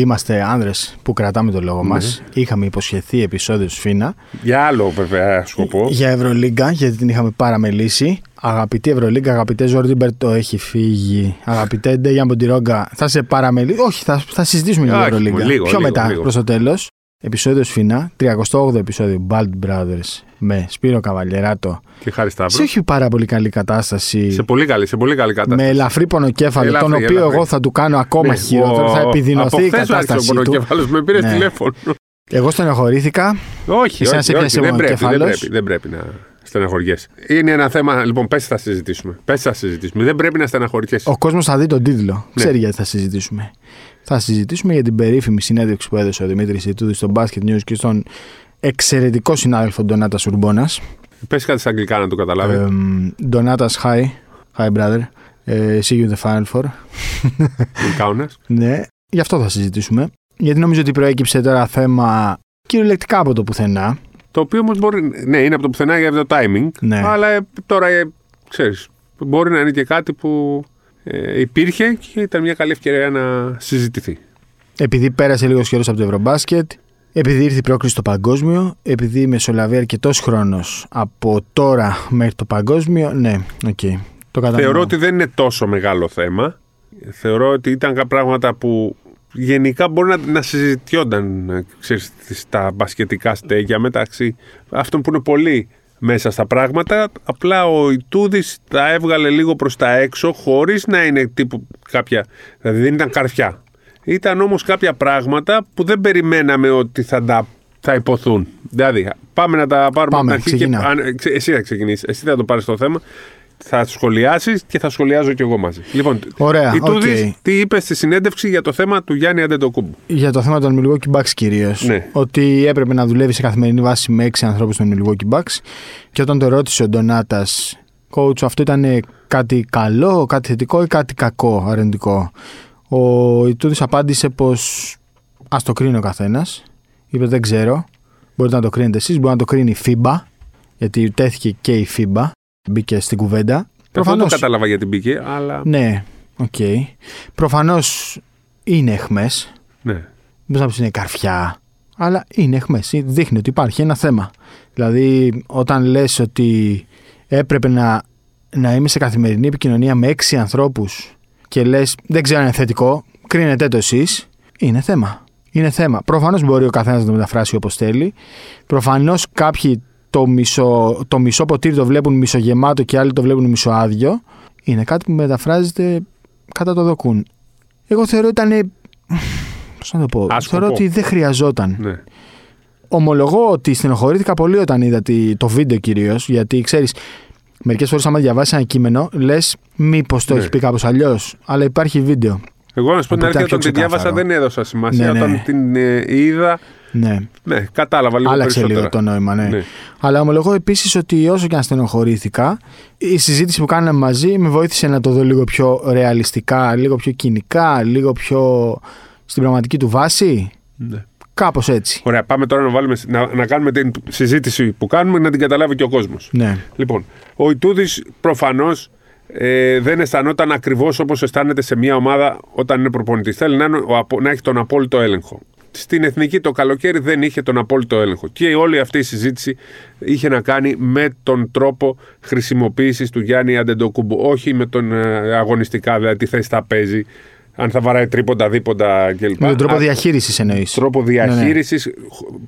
Είμαστε άνδρες που κρατάμε το λόγο μας. Είχαμε υποσχεθεί επεισόδιο σφήνα. Για άλλο βέβαια σκοπό. Για Ευρωλίγκα, γιατί την είχαμε παραμελήσει. Αγαπητή Ευρωλίγκα, αγαπητέ Ζόρντι Μπερτομέου, έχει φύγει. Αγαπητέ Ντέγιαν Μποντιρόγκα, θα σε παραμελήσει. Όχι, θα, θα συζητήσουμε για Ευρωλίγκα. Λίγο, Πιο λίγο, μετά, λίγο. προς το τέλος. Επεισόδιο σφήνα, 38ο επεισόδιο Bald Brothers με Σπύρο Καβαλιεράτο. Και χάρη Σε Σταύρο. όχι πάρα πολύ καλή κατάσταση. Σε πολύ καλή, σε πολύ καλή κατάσταση. με ελαφρύ πονοκέφαλο, Ελαφρύ, τον οποίο ελαφρύ. εγώ θα του κάνω ακόμα Ναι, χειρότερο. ο- Θα επιδεινωθεί η από χθες άρχισε κατάστασή ο του. πονοκέφαλος, με πήρε Ναι. τηλέφωνο. Εγώ στενοχωρήθηκα. Όχι, Εσένα όχι, σε πιάσε όχι, δεν ο πρέπει, δεν κεφάλος. πρέπει, δεν πρέπει να στεναχωριέσαι. Είναι ένα θέμα, λοιπόν, πες θα συζητήσουμε. Πες θα συζητήσουμε. Δεν πρέπει να στεναχωριέσαι. Ο κόσμος θα δει τον τίτλο. Ναι. Ξέρει γιατί θα συζητήσουμε. Θα συζητήσουμε για την περίφημη συνέντευξη που έδωσε ο Δημήτρης Ιτούδης στο Basket News και στον εξαιρετικό συνάδελφο Ντονάτας Ουρμπόνας. Πες κάτι στα αγγλικά να το καταλάβει. Ντονάτας, hi. Hi, brother. Ε, see you in the final four. Τι κάνεις. Ναι, γι' αυτό θα συζητήσουμε. Γιατί νομίζω ότι προέκυψε τώρα θέμα κυριολεκτικά από το πουθενά. Το οποίο όμως μπορεί. Ναι, είναι από το πουθενά για το timing. Ναι. Αλλά ε, τώρα, ε, ξέρεις, μπορεί να είναι και κάτι που ε, υπήρχε και ήταν μια καλή ευκαιρία να συζητηθεί. Επειδή πέρασε λίγος καιρός από το Ευρωμπάσκετ, επειδή ήρθε η πρόκληση στο παγκόσμιο, επειδή μεσολαβεί αρκετός χρόνος από τώρα μέχρι το παγκόσμιο, ναι, οκ. Το κατανοώ. Θεωρώ ότι δεν είναι τόσο μεγάλο θέμα. Θεωρώ ότι ήταν κάποια πράγματα που γενικά μπορεί να, να συζητιόνταν ε, ξέρεις, στα μπασκετικά στέκια μεταξύ αυτών που είναι πολύ μέσα στα πράγματα. Απλά ο Ιτούδης τα έβγαλε λίγο προς τα έξω χωρίς να είναι τύπου κάποια... Δηλαδή δεν ήταν καρφιά. Ήταν όμως κάποια πράγματα που δεν περιμέναμε ότι θα τα ειπωθούν. Δηλαδή, πάμε να τα πάρουμε Πάμε, από την αρχή. Και, ξεκινά. αν, ε, ξε- εσύ θα ξεκινήσεις. Εσύ θα το πάρεις το θέμα. Θα σχολιάσεις και θα σχολιάζω κι εγώ μαζί. Λοιπόν, Ωραία, η Τούδης οκ. τι είπε στη συνέντευξη για το θέμα του Γιάννη Αντετοκούνμπο; Για το θέμα των Milwaukee Bucks κυρίως. Ναι. Ότι έπρεπε να δουλεύει σε καθημερινή βάση με έξι ανθρώπους των Milwaukee Bucks. Και όταν τον ρώτησε ο Ντονάτας, coach, αυτό ήταν κάτι καλό, κάτι θετικό ή κάτι κακό, αρνητικό; Ο Ιτούδης απάντησε πως ας το κρίνει ο καθένας. Είπε δεν ξέρω. Μπορείτε να το κρίνετε εσείς. Μπορεί να το κρίνει η FIBA. Γιατί τέθηκε και η FIBA. Μπήκε στην κουβέντα. Αυτό δεν Προφανώς- το κατάλαβα γιατί μπήκε, αλλά. Ναι, οκ. Προφανώς είναι αιχμές. Ναι. Μπορείς να πεις είναι καρφιά, αλλά είναι αιχμές. Δείχνει ότι υπάρχει ένα θέμα. Δηλαδή, όταν λες ότι έπρεπε να, να είμαι σε καθημερινή επικοινωνία με έξι ανθρώπους και λες, δεν ξέρω αν είναι θετικό, κρίνετε το εσείς, είναι θέμα. Είναι θέμα. Προφανώς μπορεί ο καθένας να το μεταφράσει όπως θέλει. Προφανώς κάποιοι το μισό, το μισό ποτήρι το βλέπουν μισογεμάτο και άλλοι το βλέπουν μισοάδιο. Είναι κάτι που μεταφράζεται κατά το δοκούν. Εγώ θεωρώ ήταν. Πώς να το πω. Άσκοπο. Θεωρώ ότι δεν χρειαζόταν. ναι. Ομολογώ ότι στενοχωρήθηκα πολύ όταν είδα τη- το βίντεο κυρίως. Γιατί ξέρεις, μερικές φορές άμα διαβάσεις ένα κείμενο, λες μήπως το Ναι. έχει πει κάπως αλλιώς. Αλλά υπάρχει βίντεο. Εγώ να σου πω την Οπότε αλήθεια, πιο όταν την διάβασα ξεκάθαρο. δεν έδωσα σημασία. Ναι, ναι. Όταν την ε, είδα, Ναι, ναι, κατάλαβα λίγο άλλαξε περισσότερα. λίγο το νόημα, ναι. Ναι. Αλλά ομολογώ επίσης ότι όσο και αν στενοχωρήθηκα, η συζήτηση που κάναμε μαζί με βοήθησε να το δω λίγο πιο ρεαλιστικά, λίγο πιο κοινικά, λίγο πιο στην πραγματική του βάση. Ναι. Κάπως έτσι. Ωραία, πάμε τώρα να, βάλουμε, να, να κάνουμε την συζήτηση που κάνουμε να την καταλάβει και ο κόσμος. Ναι. Λοιπόν, ο Ιτούδης προφανώς ε, δεν αισθανόταν ακριβώς όπως αισθάνεται σε μια ομάδα όταν είναι προπονητής. Θέλει να, είναι ο απο- να έχει τον απόλυτο έλεγχο. Στην εθνική το καλοκαίρι δεν είχε τον απόλυτο έλεγχο. Και όλη αυτή η συζήτηση είχε να κάνει με τον τρόπο χρησιμοποίησης του Γιάννη Αντεντοκούμπου. Όχι με τον ε, αγωνιστικά, δηλαδή τι θέση θα παίζει, αν θα βαράει τρίποντα, δίποντα κλπ. Με τον τρόπο Α- διαχείρισης εννοείς. τρόπο διαχείρισης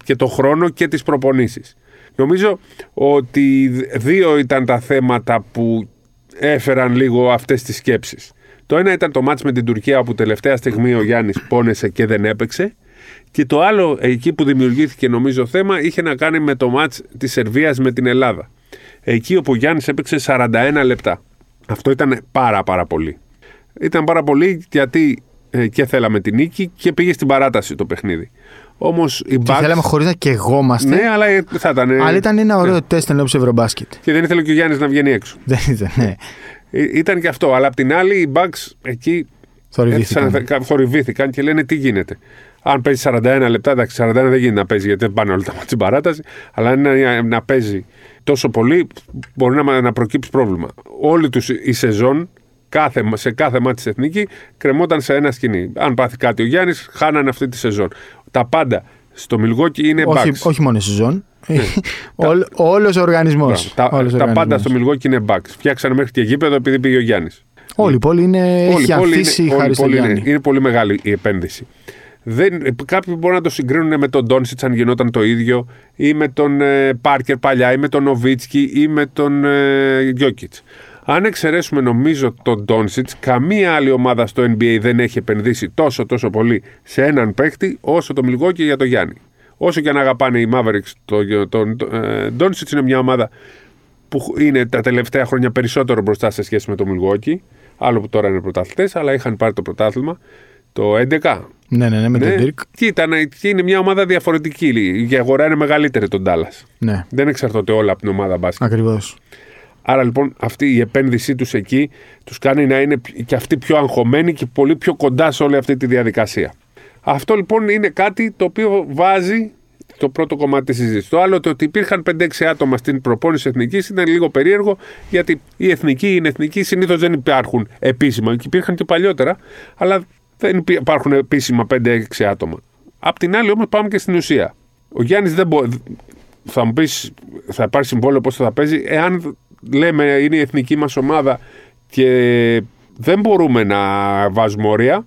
και το χρόνο και τις προπονήσεις. Νομίζω ότι δύο ήταν τα θέματα που έφεραν λίγο αυτές τις σκέψεις. Το ένα ήταν το μάτς με την Τουρκία όπου τελευταία στιγμή ο Γιάννης πόνεσε και δεν έπαιξε και το άλλο εκεί που δημιουργήθηκε νομίζω θέμα είχε να κάνει με το μάτς της Σερβίας με την Ελλάδα. Εκεί όπου ο Γιάννης έπαιξε 41 λεπτά. Αυτό ήταν πάρα πάρα πολύ. Ήταν πάρα πολύ γιατί ε, και θέλαμε την νίκη και πήγε στην παράταση το παιχνίδι. Όμως η Και Bucks. θέλαμε χωρίς να κεγόμαστε. Ναι, αλλά ε, θα ήταν. ε, Αλλά ήταν ένα ωραίο ναι. τεστ εν ώψη Ευρωμπάσκετ. Και δεν ήθελε και ο Γιάννης να βγαίνει έξω. Δεν ήταν, ναι. Ε, Ήταν και αυτό. Αλλά απ' την άλλη, οι Bucks εκεί Θορυβήθηκαν. έθισαν- θορυβήθηκαν και λένε τι γίνεται. Αν παίζει 41 λεπτά, εντάξει, 41 δεν γίνεται να παίζει γιατί δεν πάνε όλα τα μάτια στην παράταση. Αλλά αν είναι να παίζει τόσο πολύ, μπορεί να, να προκύψει πρόβλημα. Όλη τους η σεζόν κάθε, σε κάθε μάτι τη εθνική κρεμόταν σε ένα σκηνή. Αν πάθει κάτι ο Γιάννης, χάνανε αυτή τη σεζόν. Τα πάντα στο Μιλγόκι είναι όχι, bugs. όχι μόνο η σεζόν. Όλος ο οργανισμός. Μπράβο. Τα, τα πάντα στο Μιλγόκι είναι bugs. Φτιάξανε μέχρι και γήπεδο επειδή πήγε ο Γιάννης. Όλη η πόλη είναι, Όλη η έχει πόλη ανθίσει είναι, όλη η χάρη στο πόλη είναι, Γιάννη. είναι πολύ μεγάλη η επένδυση. Δεν, κάποιοι μπορούν να το συγκρίνουν με τον Ντόνσιτς αν γινόταν το ίδιο, ή με τον ε, Πάρκερ παλιά, ή με τον Νοβίτσκι, ή με τον ε, Γιώκητς. Αν εξαιρέσουμε νομίζω τον Ντόνσιτς, καμία άλλη ομάδα στο NBA δεν έχει επενδύσει τόσο τόσο πολύ σε έναν παίκτη όσο το Μιλγόκι για τον Γιάννη. Όσο και αν αγαπάνε οι Mavericks, τον το, το, ε, Ντόνσιτς είναι μια ομάδα που είναι τα τελευταία χρόνια περισσότερο μπροστά σε σχέση με το Μιλγόκι. Άλλο που τώρα είναι πρωταθλητές, αλλά είχαν πάρει το πρωτάθλημα το 11. Ναι, ναι, ναι, με τον Dirk. Και, ήταν, και είναι μια ομάδα διαφορετική. Η αγορά είναι μεγαλύτερη τον Ντάλλα. Ναι, Δεν εξαρτώνται όλα από την ομάδα μπάσκετ. ακριβώς. Άρα λοιπόν αυτή η επένδυσή τους εκεί τους κάνει να είναι και αυτοί πιο αγχωμένοι και πολύ πιο κοντά σε όλη αυτή τη διαδικασία. Αυτό λοιπόν είναι κάτι το οποίο βάζει το πρώτο κομμάτι της συζήτησης. Το άλλο το ότι υπήρχαν 5-6 άτομα στην προπόνηση εθνικής ήταν λίγο περίεργο γιατί οι εθνικοί είναι εθνικοί, συνήθως δεν υπάρχουν επίσημα. Και υπήρχαν και παλιότερα, αλλά δεν υπάρχουν επίσημα 5-6 άτομα. Απ' την άλλη όμως πάμε και στην ουσία. Ο Γιάννης δεν μπορεί. Θα μου πεις, θα υπάρχει συμβόλαιο πώς θα παίζει, εάν λέμε είναι η εθνική μας ομάδα και δεν μπορούμε να βάζουμε όρια.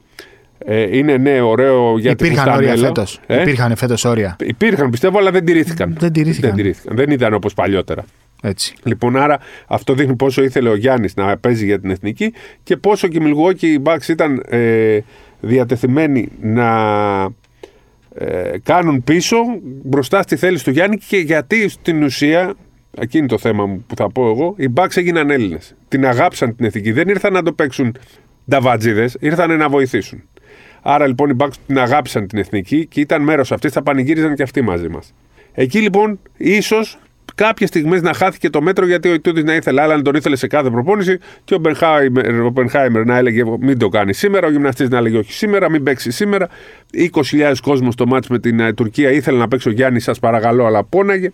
Ε, είναι ναι, ωραίο γιατί Υπήρχαν όρια φέτος. Ε; Υπήρχαν φέτος όρια. Υπήρχαν πιστεύω, αλλά δεν τηρήθηκαν. Δεν τηρήθηκαν. Δεν, τηρήθηκαν. δεν ήταν όπως παλιότερα. Έτσι. Λοιπόν, άρα αυτό δείχνει πόσο ήθελε ο Γιάννης να παίζει για την εθνική και πόσο και οι Milwaukee Bucks ήταν ε, διατεθειμένοι να ε, κάνουν πίσω μπροστά στη θέληση του Γιάννη και γιατί στην ουσία, εκείνη το θέμα μου που θα πω εγώ, οι Bucks έγιναν Έλληνες. Την αγάψαν την εθνική. Δεν ήρθαν να το παίξουν νταβατζίδες, ήρθαν να βοηθήσουν. Άρα λοιπόν οι Bucks την αγάπησαν την εθνική και ήταν μέρος αυτής, θα πανηγύριζαν και αυτοί μαζί μας. Εκεί λοιπόν ίσως κάποιες στιγμές να χάθηκε το μέτρο γιατί ο Ιτούδη να ήθελε άλλα, να τον ήθελε σε κάθε προπόνηση και ο Μπενχάιμερ, ο Μπενχάιμερ να έλεγε μην το κάνει σήμερα, ο γυμναστής να έλεγε όχι σήμερα, μην παίξει σήμερα. 20.000 κόσμος στο μάτς με την ε, Τουρκία ήθελε να παίξει ο Γιάννης, σας παρακαλώ, αλλά πόναγε.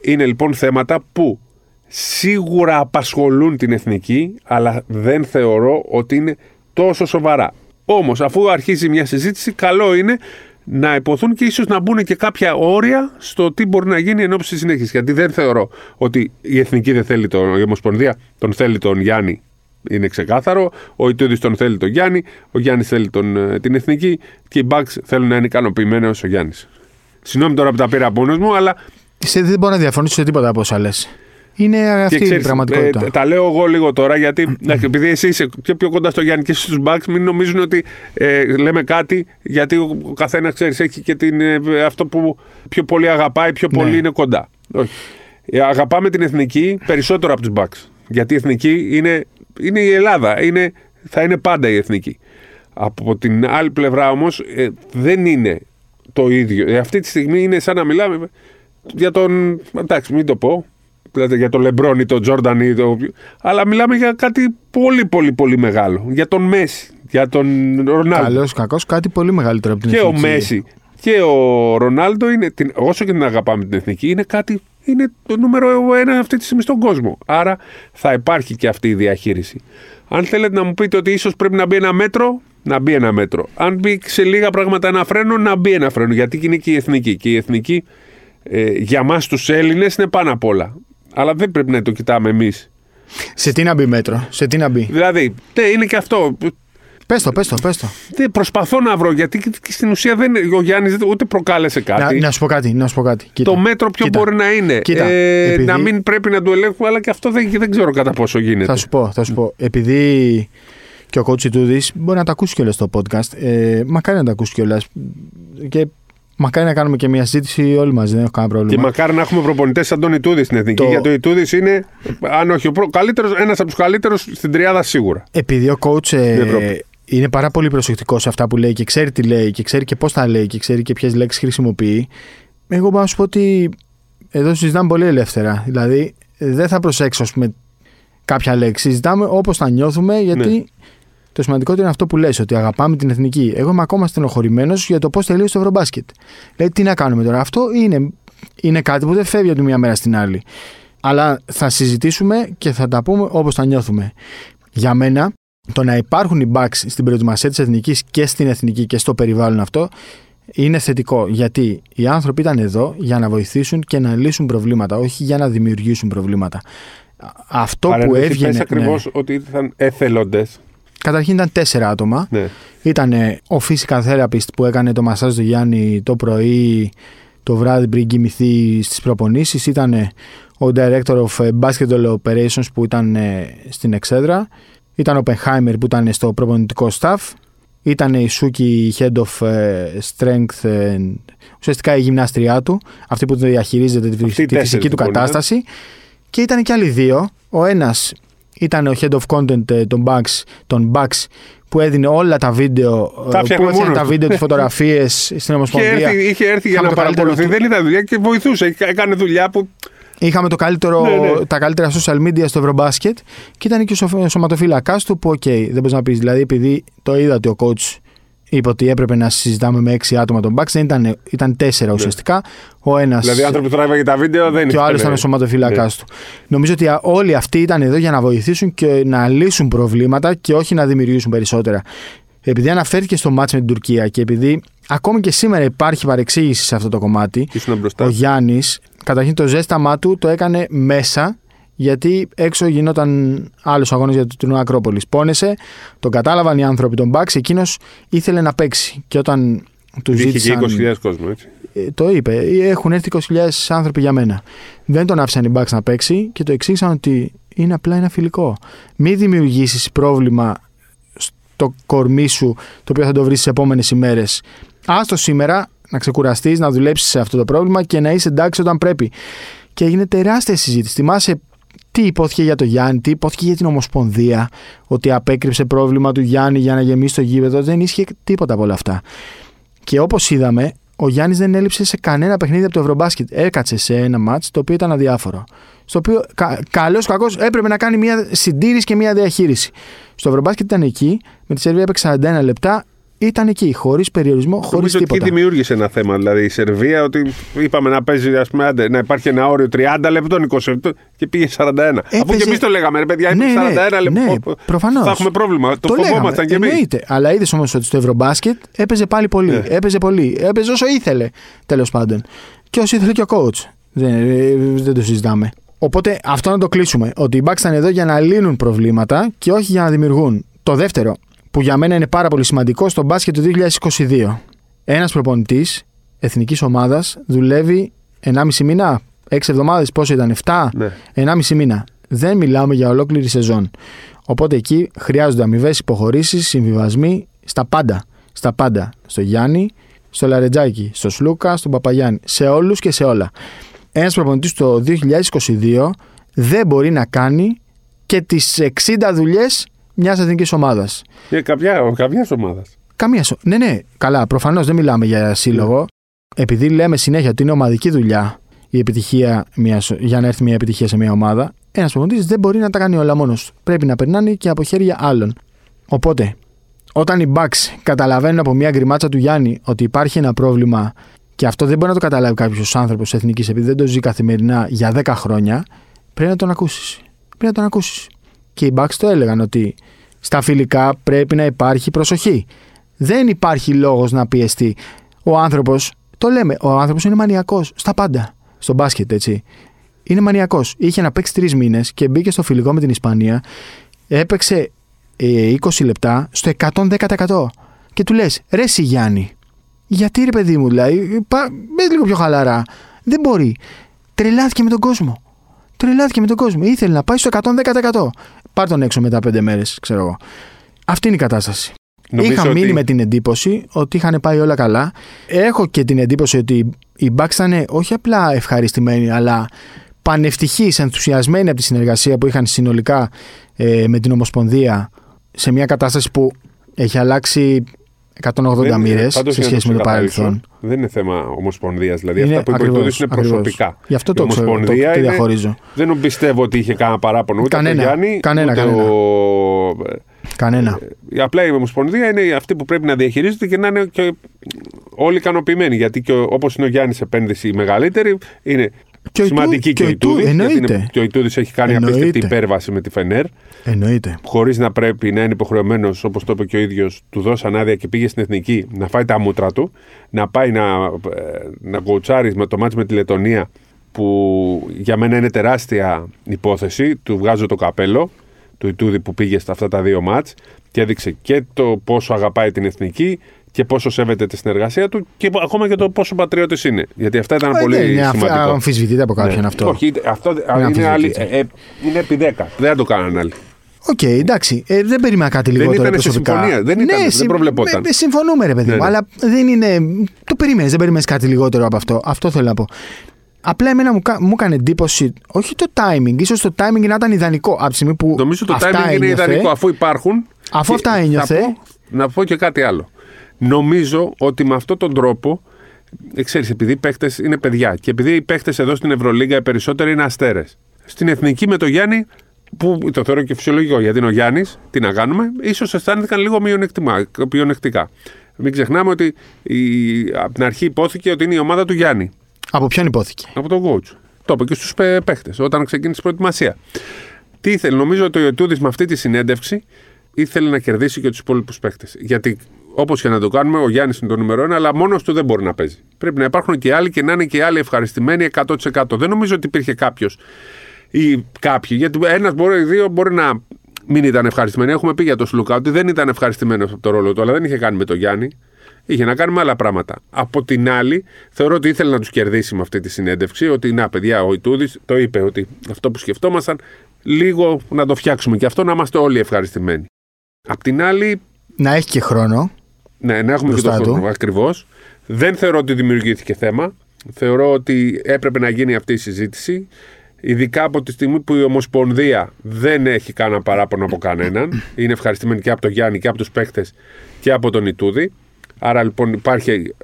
Είναι λοιπόν θέματα που σίγουρα απασχολούν την εθνική, αλλά δεν θεωρώ ότι είναι τόσο σοβαρά. Όμως, αφού αρχίζει μια συζήτηση, καλό είναι να υποθούν και ίσως να μπουν και κάποια όρια στο τι μπορεί να γίνει εν ώψη συνέχειας. Γιατί δεν θεωρώ ότι η εθνική δεν θέλει τον, η Ομοσπονδία, τον θέλει τον Γιάννη. Είναι ξεκάθαρο. Ο Ιτούδη τον θέλει τον Γιάννη. Ο Γιάννης θέλει τον, ε, την εθνική. Και οι Bucks θέλουν να είναι ικανοποιημένοι όσο ο Γιάννης. Συγγνώμη τώρα που τα πήρα από μου, αλλά. Σε, δεν μπορώ να διαφωνήσω σε τίποτα από όσα λες. Είναι αυτή Και ξέρεις, η πραγματικότητα. ε, τα λέω εγώ λίγο τώρα γιατί εντάξει, επειδή εσύ είσαι και πιο κοντά στο Γιάννη και στους Bucks, μην νομίζουν ότι ε, λέμε κάτι γιατί ο καθένας ξέρεις έχει και την, ε, αυτό που πιο πολύ αγαπάει, πιο πολύ Ναι. είναι κοντά. Όχι. Ε, αγαπάμε την εθνική περισσότερο από τους Bucks. Γιατί η εθνική είναι, είναι η Ελλάδα. Είναι, θα είναι πάντα η εθνική. Από την άλλη πλευρά όμως δεν είναι το ίδιο. Ε, αυτή τη στιγμή είναι σαν να μιλάμε για τον. Εντάξει, μην το πω. Δηλαδή για τον Λεμπρόν ή τον Τζόρνταν ή το. Αλλά μιλάμε για κάτι πολύ πολύ πολύ μεγάλο. Για τον Μέση, για τον Ρονάλντο. Καλός, κακός, κάτι πολύ μεγαλύτερο από την Και ο εθνική. Μέση και ο Ρονάλντο, είναι, την, όσο και την αγαπάμε την εθνική, είναι κάτι. Είναι το νούμερο ένα αυτή τη στιγμή στον κόσμο. Άρα θα υπάρχει και αυτή η διαχείριση. Αν θέλετε να μου πείτε ότι ίσως πρέπει να μπει ένα μέτρο, να μπει ένα μέτρο. Αν μπει σε λίγα πράγματα ένα φρένο, να μπει ένα φρένο. Γιατί είναι και η εθνική. Και η εθνική ε, για μας τους Έλληνες είναι πάνω απ' όλα. Αλλά δεν πρέπει να το κοιτάμε εμείς. Σε τι να μπει μέτρο, σε τι να μπει; Δηλαδή, ναι, είναι και αυτό. Πες το, πες το, πες το. Δεν προσπαθώ να βρω γιατί και στην ουσία δεν, ο Γιάννης ούτε προκάλεσε κάτι. Να, να σου πω κάτι, να σου πω κάτι. Κοίτα. το μέτρο ποιο Κοίτα. μπορεί να είναι. Κοίτα, ε, επειδή- Να μην πρέπει να το ελέγχουμε, αλλά και αυτό δεν, δεν ξέρω κατά πόσο γίνεται. Θα σου πω, θα σου πω. Επειδή και ο coach Τούδη μπορεί να τα ακούσει κιόλας στο podcast. Ε, μακάρι να τα ακούσει κιόλας. Και μακάρι να κάνουμε και μια συζήτηση όλοι μαζί, δεν έχω κανένα Και πρόβλημα. μακάρι να έχουμε προπονητές σαν τον Ιτούδης στην εθνική. Το- Γιατί ο Ιτούδης είναι, αν όχι ο καλύτερο, ένας από τους καλύτερους στην τριάδα σίγουρα. Επειδή ο coach ε, Στην Ευρώπη. είναι πάρα πολύ προσεκτικός σε αυτά που λέει και ξέρει τι λέει και ξέρει και πώς τα λέει και ξέρει και ποιες λέξεις χρησιμοποιεί, εγώ μπορώ να σου πω ότι εδώ συζητάμε πολύ ελεύθερα. Δηλαδή δεν θα προσέξω ας πούμε, κάποια λέξη. Συζητάμε όπως τα νιώθουμε γιατί Ναι. Το σημαντικότερο είναι αυτό που λες, ότι αγαπάμε την εθνική. Εγώ είμαι ακόμα στενοχωρημένος για το πώς τελείωσε το Ευρωμπάσκετ. Δηλαδή τι να κάνουμε τώρα. Αυτό είναι, είναι κάτι που δεν φεύγει από τη μία μέρα στην άλλη. Αλλά θα συζητήσουμε και θα τα πούμε όπως τα νιώθουμε. Για μένα, το να υπάρχουν οι Bucks στην προετοιμασία της εθνικής και στην εθνική και στο περιβάλλον αυτό είναι θετικό. Γιατί οι άνθρωποι ήταν εδώ για να βοηθήσουν και να λύσουν προβλήματα, όχι για να δημιουργήσουν προβλήματα. Αυτό που έβγαινε. ακριβώς ναι. ότι ήταν εθελοντές. Καταρχήν ήταν τέσσερα άτομα. Ναι. Ήταν ο physical therapist που έκανε το μασάζ του Γιάννη το πρωί, το βράδυ πριν κοιμηθεί στις προπονήσεις. Ήταν ο director of basketball operations που ήταν ε, στην εξέδρα. Ήταν ο Penheimer που ήταν στο προπονητικό staff. Ήταν η Σούκη Head of ε, Strength, ε, ουσιαστικά η γυμνάστριά του, αυτή που διαχειρίζεται τη, τη φυσική του λοιπόν, κατάσταση. Και ήταν και άλλοι δύο. Ο ένας ήταν ο Head of Content ε, των Bucks, των Bucks που έδινε όλα τα βίντεο, τα που έδινε τα βίντεο, τις φωτογραφίες στην Ομοσπονδία. Είχε έρθει, είχε έρθει για να παρακολουθεί. Δεν ήταν δουλειά και βοηθούσε. Έκανε δουλειά που Είχαμε το καλύτερο, ναι, ναι. τα καλύτερα social media στο Ευρωμπάσκετ και ήταν και ο σωματοφύλακάς του που, OK, okay, δεν μπορείς να πεις. Δηλαδή, επειδή το είδα ότι ο coach είπε ότι έπρεπε να συζητάμε με έξι άτομα των Bucks, δεν ήταν, ήταν τέσσερα ναι. ουσιαστικά. Ο ένας, δηλαδή, άνθρωποι που τράβαγε τα βίντεο δεν Και ο άλλος ήταν ο σωματοφύλακας ναι. του. Νομίζω ότι όλοι αυτοί ήταν εδώ για να βοηθήσουν και να λύσουν προβλήματα και όχι να δημιουργήσουν περισσότερα. Επειδή αναφέρθηκε στο μάτς με την Τουρκία και επειδή ακόμη και σήμερα υπάρχει παρεξήγηση σε αυτό το κομμάτι, ο Γιάννης καταρχήν το ζέσταμά του το έκανε μέσα γιατί έξω γινόταν άλλος αγώνας για το τουρνουά Ακρόπολης. Πόνεσε, τον κατάλαβαν οι άνθρωποι, τον Μπάξ, εκείνος ήθελε να παίξει. Και όταν του ζήτησαν. και 20.000 κόσμο, έτσι. Ε, το είπε. Έχουν έρθει 20.000 άνθρωποι για μένα. Δεν τον άφησαν οι Μπάξ να παίξει και το εξήγησαν ότι είναι απλά ένα φιλικό. Μην δημιουργήσεις πρόβλημα στο κορμί σου το οποίο θα το βρεις τις επόμενες ημέρες. Άστο σήμερα να ξεκουραστείς, να δουλέψεις σε αυτό το πρόβλημα και να είσαι εντάξει όταν πρέπει. Και έγινε τεράστια συζήτηση. Θυμάσαι τι υπόθηκε για το Γιάννη, τι υπόθηκε για την Ομοσπονδία, ότι απέκρυψε πρόβλημα του Γιάννη για να γεμίσει το γήπεδο. Δεν ίσχυε τίποτα από όλα αυτά. Και όπως είδαμε, ο Γιάννης δεν έλειψε σε κανένα παιχνίδι από το Ευρωμπάσκετ. Έκατσε σε ένα μάτς το οποίο ήταν αδιάφορο. Στο οποίο κα, καλός κακός έπρεπε να κάνει μια συντήρηση και μια διαχείριση. Στο Ευρωμπάσκετ ήταν εκεί, με τη Σερβία έπαιξε 41 λεπτά, ήταν εκεί, χωρίς περιορισμό, χωρίς τίποτα. Νομίζω ότι δημιούργησε ένα θέμα. Δηλαδή η Σερβία, ότι είπαμε να παίζει, ας πούμε, να υπάρχει ένα όριο 30 λεπτών, 20 λεπτών και πήγε 41. Έπαιζε... Αφού και εμείς το λέγαμε, ρε παιδιά, ναι, 41 ναι, λεπτών. Ναι, προφανώς. Θα έχουμε πρόβλημα. Το, το φοβόμασταν κι εμείς. Εννοείται. Αλλά είδες όμως ότι στο Ευρωμπάσκετ έπαιζε πάλι πολύ. Ναι. Έπαιζε πολύ. Έπαιζε όσο ήθελε, τέλος πάντων. Και όσο ήθελε και ο coach. Δεν, δεν το συζητάμε. Οπότε αυτό να το κλείσουμε. Ότι οι Bucks ήταν εδώ για να λύνουν προβλήματα και όχι για να δημιουργούν. Το δεύτερο, που για μένα είναι πάρα πολύ σημαντικό στο μπάσκετ του 2022. Ένας προπονητής εθνικής ομάδας δουλεύει 1,5 μήνα, 6 εβδομάδες, πόσο ήταν, 7, ναι. 1,5 μήνα. Δεν μιλάμε για ολόκληρη σεζόν. Οπότε εκεί χρειάζονται αμοιβές υποχωρήσεις, συμβιβασμοί στα πάντα. Στα πάντα. Στο Γιάννη, στο Λαρετζάκη, στο Σλούκα, στον Παπαγιάννη. Σε όλους και σε όλα. Ένας προπονητής το 2022 δεν μπορεί να κάνει και τις 60 δουλειές μιας εθνικής ομάδας. Και κάποια καμιάς ομάδας. Καμία. Ναι, ναι, καλά. Προφανώς δεν μιλάμε για σύλλογο. Ναι. Επειδή λέμε συνέχεια ότι είναι ομαδική δουλειά η επιτυχία μιας, για να έρθει μια επιτυχία σε μια ομάδα, ένας προπονητής δεν μπορεί να τα κάνει όλα μόνος Πρέπει να περνάνε και από χέρια άλλων. Οπότε, όταν οι Bucks καταλαβαίνουν από μια γκριμάτσα του Γιάννη ότι υπάρχει ένα πρόβλημα και αυτό δεν μπορεί να το καταλάβει κάποιος άνθρωπος εθνικής επειδή δεν το ζει καθημερινά για 10 χρόνια, πρέπει να τον ακούσεις. Πρέπει να τον ακούσεις. Και οι Bucks το έλεγαν ότι στα φιλικά πρέπει να υπάρχει προσοχή. Δεν υπάρχει λόγος να πιεστεί. Ο άνθρωπος, το λέμε, ο άνθρωπος είναι μανιακός στα πάντα. Στο μπάσκετ, έτσι. Είναι μανιακός. Είχε να παίξει τρεις μήνες και μπήκε στο φιλικό με την Ισπανία. Έπαιξε 20 ε, λεπτά στο 110%. Και του λες, ρε Σι Γιάννη, γιατί ρε παιδί μου, δηλαδή, μπες λίγο πιο χαλαρά. Δεν μπορεί. Τρελάθηκε με τον κόσμο. Τρελάθηκε με τον κόσμο. Ήθελε να πάει στο 110%. Πάρ τον έξω μετά πέντε μέρες, ξέρω εγώ. Αυτή είναι η κατάσταση. Νομίζω Είχα μείνει με την εντύπωση ότι είχαν πάει όλα καλά. Έχω και την εντύπωση ότι οι Bucks ήταν όχι απλά ευχαριστημένοι, αλλά πανευτυχείς, ενθουσιασμένοι από τη συνεργασία που είχαν συνολικά ε, με την Ομοσπονδία σε μια κατάσταση που έχει αλλάξει 180 μοίρες σε σχέση με το παρελθόν. Δεν είναι θέμα ομοσπονδίας. Δηλαδή είναι, αυτά που υποκριτούνται είναι προσωπικά. Γι' αυτό το, ξέρω, το, το διαχωρίζω. Δεν πιστεύω ότι είχε κανένα παράπονο ούτε κανένα, Γιάννη, κανένα, ούτε κανένα. Ο... Κανένα. Ε, απλά η Ομοσπονδία είναι αυτή που πρέπει να διαχειρίζεται και να είναι και όλοι ικανοποιημένοι. Γιατί όπως είναι ο Γιάννης επένδυση η μεγαλύτερη, είναι Και ο Ιτού- Σημαντική και ο και ο Ιτού- Ιτούδη. εννοείται. Και ο Ιτούδης έχει κάνει Εννοείται. απίστευτη υπέρβαση με τη Φενέρ. Εννοείται. Χωρίς να πρέπει να είναι υποχρεωμένος, όπως το είπε και ο ίδιος, του δώσαν άδεια και πήγε στην εθνική να φάει τα μούτρα του, να πάει να, ε, να κοουτσάρει με το μάτς με τη Λετωνία, που για μένα είναι τεράστια υπόθεση. Του βγάζω το καπέλο του Ιτούδη που πήγε στα αυτά τα δύο μάτς και έδειξε και το πόσο αγαπάει την εθνική και πόσο σέβεται τη συνεργασία του και ακόμα και το πόσο πατριώτης είναι. Γιατί αυτά ήταν Ε, πολύ δεν είναι σημαντικό. αφ- αμφισβητείται από κάποιον Ναι. αυτό. Όχι, αυτό είναι, αμφισβητείται. άλλη, ε, ε, είναι επί 10. Δεν θα το κάνανε άλλοι. Οκ, εντάξει. Ε, δεν περίμενα κάτι Δεν λιγότερο ήτανε σε προσωπικά. συμφωνία. Δεν ήτανε, δεν συμ- προβλεπόταν. ε, συμφωνούμε, ρε παιδί Ναι, μου. ναι. Αλλά δεν είναι. Το περίμενες, δεν περίμενες κάτι λιγότερο από αυτό. Αυτό θέλω να πω. Απλά εμένα μου, κα- μου έκανε εντύπωση, όχι το timing, ίσως το timing να ήταν ιδανικό από τη στιγμή που. Νομίζω το αυτά timing είναι ένιωθε. ιδανικό αφού υπάρχουν. Αφού Και αυτά θα ένιωθε. πω- να πω και κάτι άλλο. Νομίζω ότι με αυτόν τον τρόπο, ε, ξέρεις, επειδή οι παίχτες είναι παιδιά και επειδή οι παίχτες εδώ στην Ευρωλίγκα οι περισσότεροι είναι αστέρες. Στην εθνική με τον Γιάννη, που το θεωρώ και φυσιολογικό γιατί είναι ο Γιάννης, τι να κάνουμε, ίσως αισθάνθηκαν λίγο μειονεκτημα- μειονεκτικά. Μην ξεχνάμε ότι η, από την αρχή υπόθηκε ότι είναι η ομάδα του Γιάννη. Από ποιον υπόθηκε; Από τον coach. Το είπε και στους παίχτε όταν ξεκίνησε η προετοιμασία. Τι ήθελε, νομίζω ότι ο Ιωτούδης με αυτή τη συνέντευξη ήθελε να κερδίσει και τους υπόλοιπους παίχτε. Γιατί όπως και να το κάνουμε, ο Γιάννης είναι το νούμερο ένα, αλλά μόνος του δεν μπορεί να παίζει. Πρέπει να υπάρχουν και άλλοι και να είναι και άλλοι ευχαριστημένοι 100%. Δεν νομίζω ότι υπήρχε κάποιος ή κάποιοι. Γιατί ένας μπορεί, δύο μπορεί να μην ήταν ευχαριστημένοι. Έχουμε πει για τον Σλουκά ότι δεν ήταν ευχαριστημένος από το ρόλο του, αλλά δεν είχε κάνει με τον Γιάννη. Είχε να κάνει με άλλα πράγματα. Από την άλλη, θεωρώ ότι ήθελε να τους κερδίσει με αυτή τη συνέντευξη. Ότι να, παιδιά, ο Ιτούδης το είπε ότι αυτό που σκεφτόμασταν, λίγο να το φτιάξουμε και αυτό να είμαστε όλοι ευχαριστημένοι. Απ' την άλλη, Να έχει και χρόνο. Ναι, να έχουμε και Μπροστά το του. χρόνο. Ακριβώς. Δεν θεωρώ ότι δημιουργήθηκε θέμα. Θεωρώ ότι έπρεπε να γίνει αυτή η συζήτηση. Ειδικά από τη στιγμή που η Ομοσπονδία δεν έχει κανένα παράπονο από κανέναν. Είναι ευχαριστημένη και από τον Γιάννη και από τους παίχτε και από τον Ιτούδη. Άρα λοιπόν υπάρχει.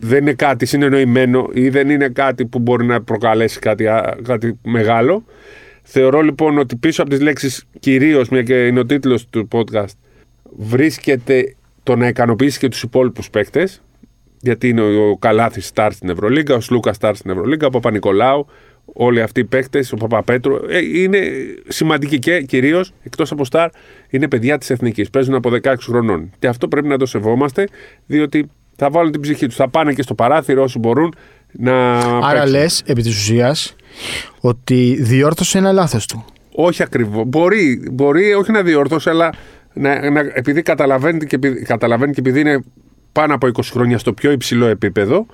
Δεν είναι κάτι συνεννοημένο ή δεν είναι κάτι που μπορεί να προκαλέσει κάτι, α- κάτι μεγάλο. Θεωρώ λοιπόν ότι πίσω από τις λέξεις κυρίως, μια και είναι ο τίτλος του podcast, βρίσκεται το να ικανοποιήσει και τους υπόλοιπους παίκτες, γιατί είναι ο Καλάθης Στάρ στην Ευρωλίγκα, ο Σλούκας Στάρ στην Ευρωλίγκα, ο Παπα-Νικολάου, όλοι αυτοί οι παίκτες, ο Παπαπέτρου, ε, είναι σημαντικοί και κυρίως, εκτός από Στάρ, είναι παιδιά της Εθνικής, παίζουν από 16 χρονών. Και αυτό πρέπει να το σεβόμαστε, διότι θα βάλουν την ψυχή τους, θα πάνε και στο παράθυρο όσο μπορούν να Άρα παίξουν. λες, επί της ουσίας, ότι διόρθωσε ένα λάθος του. Όχι ακριβώς. Μπορεί, μπορεί όχι να διορθώσει, αλλά να, να, επειδή καταλαβαίνει και, επειδή, καταλαβαίνει και επειδή είναι πάνω από 20 χρόνια στο πιο υψηλό επίπεδο,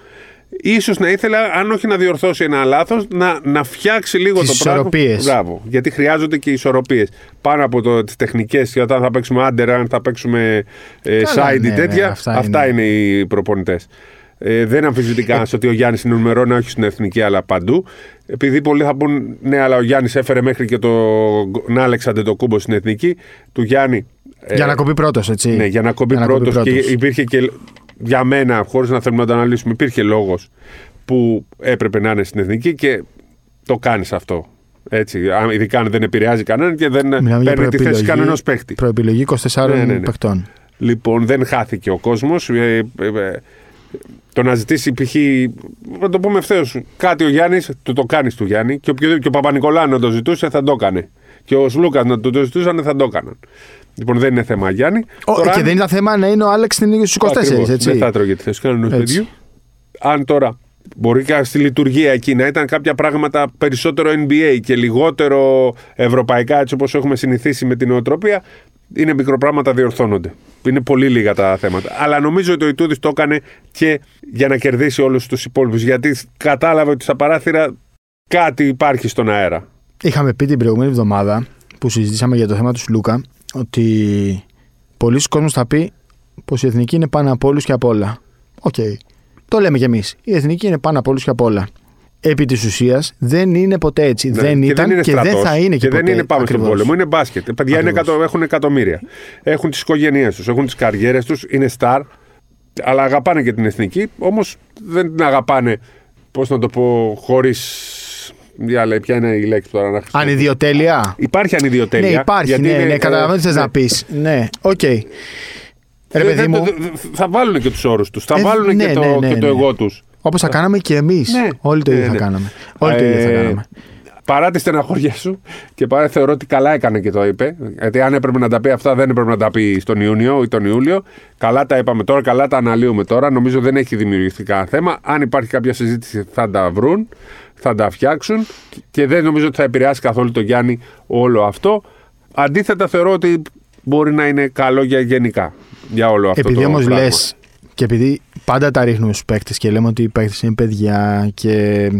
ίσως να ήθελα, αν όχι να διορθώσει ένα λάθος, να, να φτιάξει λίγο Τις το πράγμα. ισορροπίες. Μπράβο. Γιατί χρειάζονται και ισορροπίες. Πάνω από τις τεχνικές, όταν θα παίξουμε under, αν θα παίξουμε ε, Καλά, side ή ναι, ναι, τέτοια, αυτά αυτά, είναι. είναι. οι προπονητές. Ε, δεν αμφισβητεί κανένας ότι ο Γιάννης είναι νούμερο ένα, όχι στην εθνική, αλλά παντού. Επειδή πολλοί θα πούν, ναι, αλλά ο Γιάννης έφερε μέχρι και το Νάλεξαντε το κούμπο στην εθνική. Του Γιάννη. ε, για να κοπεί πρώτος, έτσι. ναι, για να κόμπει Για να κοπεί πρώτος. Και πρώτος. υπήρχε και για μένα, χωρίς να θέλουμε να το αναλύσουμε, υπήρχε λόγος που έπρεπε να είναι στην εθνική και το κάνεις αυτό. Έτσι, αν- ειδικά αν δεν επηρεάζει κανέναν και δεν Μιλάμε για παίρνει τη θέση προεπιλογή- κανένας παίχτη. Προεπιλογή 24 Ναι, ναι, ναι. παιχτών. Λοιπόν, δεν χάθηκε ο κόσμος. Ε, ε, ε, το να ζητήσει π.χ. Να το πούμε ευθέως. Κάτι ο Γιάννης, του το κάνεις του Γιάννη. Και, οποιοδήποτε- και ο Παπα-Νικολάου να το ζητούσε, θα το έκανε. Και ο Σλούκας να του το ζητούσαν, θα το έκαναν. Λοιπόν, δεν είναι θέμα Γιάννη. Ο, Τώρα, και αν- δεν ήταν θέμα να είναι ο Άλεξ στην 24, Ακριβώς, έτσι. Δεν θα έτρωγε τη θέση κανένας Έτσι. παιδιού. Αν τώρα μπορεί και στη λειτουργία εκεί να ήταν κάποια πράγματα περισσότερο NBA και λιγότερο ευρωπαϊκά, έτσι όπως έχουμε συνηθίσει με την νοοτροπία, είναι μικροπράγματα διορθώνονται. Είναι πολύ λίγα τα θέματα. Αλλά νομίζω ότι ο Ιτούδης το έκανε και για να κερδίσει όλους τους υπόλοιπους. Γιατί κατάλαβε ότι στα παράθυρα κάτι υπάρχει στον αέρα. Είχαμε πει την προηγούμενη εβδομάδα που συζητήσαμε για το θέμα του Σλούκα ότι πολύς κόσμος θα πει πως η εθνική είναι πάνω από όλους και από όλα. Οκ. Το λέμε κι εμείς. Η εθνική είναι πάνω από όλους και από όλα. Επί της ουσίας δεν είναι ποτέ έτσι. Ναι, δεν και ήταν είναι και δεν στρατός. θα είναι και, και δεν ποτέ. είναι πάμε στον Ακριβώς. πόλεμο, είναι μπάσκετ. Παιδιά είναι Ακριβώς. εκατο, έχουν εκατομμύρια. Έχουν τις οικογένειές τους, έχουν τις καριέρες τους, είναι star, αλλά αγαπάνε και την εθνική. Όμως δεν την αγαπάνε, πώς να το πω, χωρίς. Ποια είναι η λέξη που τώρα να χρησιμοποιήσω. Ανιδιοτέλεια. Υπάρχει ανιδιοτέλεια. Ναι, υπάρχει. γιατί Ναι, είναι, ναι, καταλαβαίνω τι θες ναι. να πεις. Ναι, οκ. Ρε Δεν- παιδί δεν- μου, δεν- Θα βάλουν και τους όρους τους. Θα Ε, βάλουν ναι, και το, ναι, ναι, και το ναι. εγώ τους. Όπως θα κάναμε και εμείς. Ναι. Όλοι το Ναι, ίδιο θα ναι. κάναμε. Όλοι το ίδιο θα Ε, κάναμε. Παρά τη στεναχώρια σου και παρά θεωρώ ότι καλά έκανε και το είπε. Γιατί αν έπρεπε να τα πει αυτά, δεν έπρεπε να τα πει στον Ιούνιο ή τον Ιούλιο. Καλά τα είπαμε τώρα, καλά τα αναλύουμε τώρα. Νομίζω δεν έχει δημιουργηθεί κανένα θέμα. Αν υπάρχει κάποια συζήτηση, θα τα βρουν, θα τα φτιάξουν και δεν νομίζω ότι θα επηρεάσει καθόλου τον Γιάννη όλο αυτό. Αντίθετα, θεωρώ ότι μπορεί να είναι καλό για γενικά. Για όλο αυτό Επειδή το όμως πράγμα. λες και επειδή πάντα τα ρίχνουμε στους παίκτες και λέμε ότι οι παίκτες είναι παιδιά και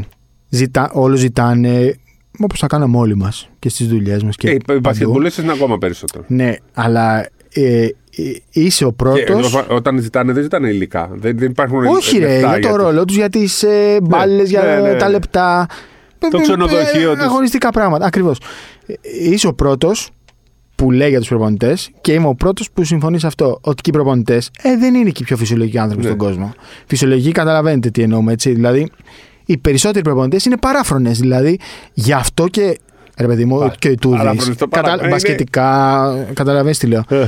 ζητά, όλο ζητάνε όπως θα κάναμε όλοι μας και στις δουλειές μας. Και Ε, οι παντού. μπασκετμπολίστες είναι ακόμα περισσότερο. Ναι, αλλά ε, ε, είσαι ο Και πρώτος. ενώ όταν ζητάνε, δεν ζητάνε υλικά. Δεν, δεν υπάρχουν Όχι, ρε, λεφτά για το τους. ρόλο τους, για τις ε, μπάλες, για ναι, ναι, τα ναι. λεπτά. Το Ε, ξενοδοχείο ε, τους. Αγωνιστικά πράγματα. Ακριβώς. Είσαι ο πρώτος που λέει για τους προπονητές και είμαι ο πρώτος που συμφωνεί σε αυτό. Ότι και οι προπονητές ε, δεν είναι και οι πιο φυσιολογικοί άνθρωποι Ναι. στον κόσμο. Φυσιολογικοί καταλαβαίνετε τι εννοούμε, έτσι. Δηλαδή, οι περισσότεροι προπονητές είναι παράφρονες. Δηλαδή, γι' αυτό και. Ρε παιδί μου, Πα- και ο Ιτούδης. παράφρονες το παρα- είναι- Μπασκετικά, καταλαβαίνεις τι λέω. Ε,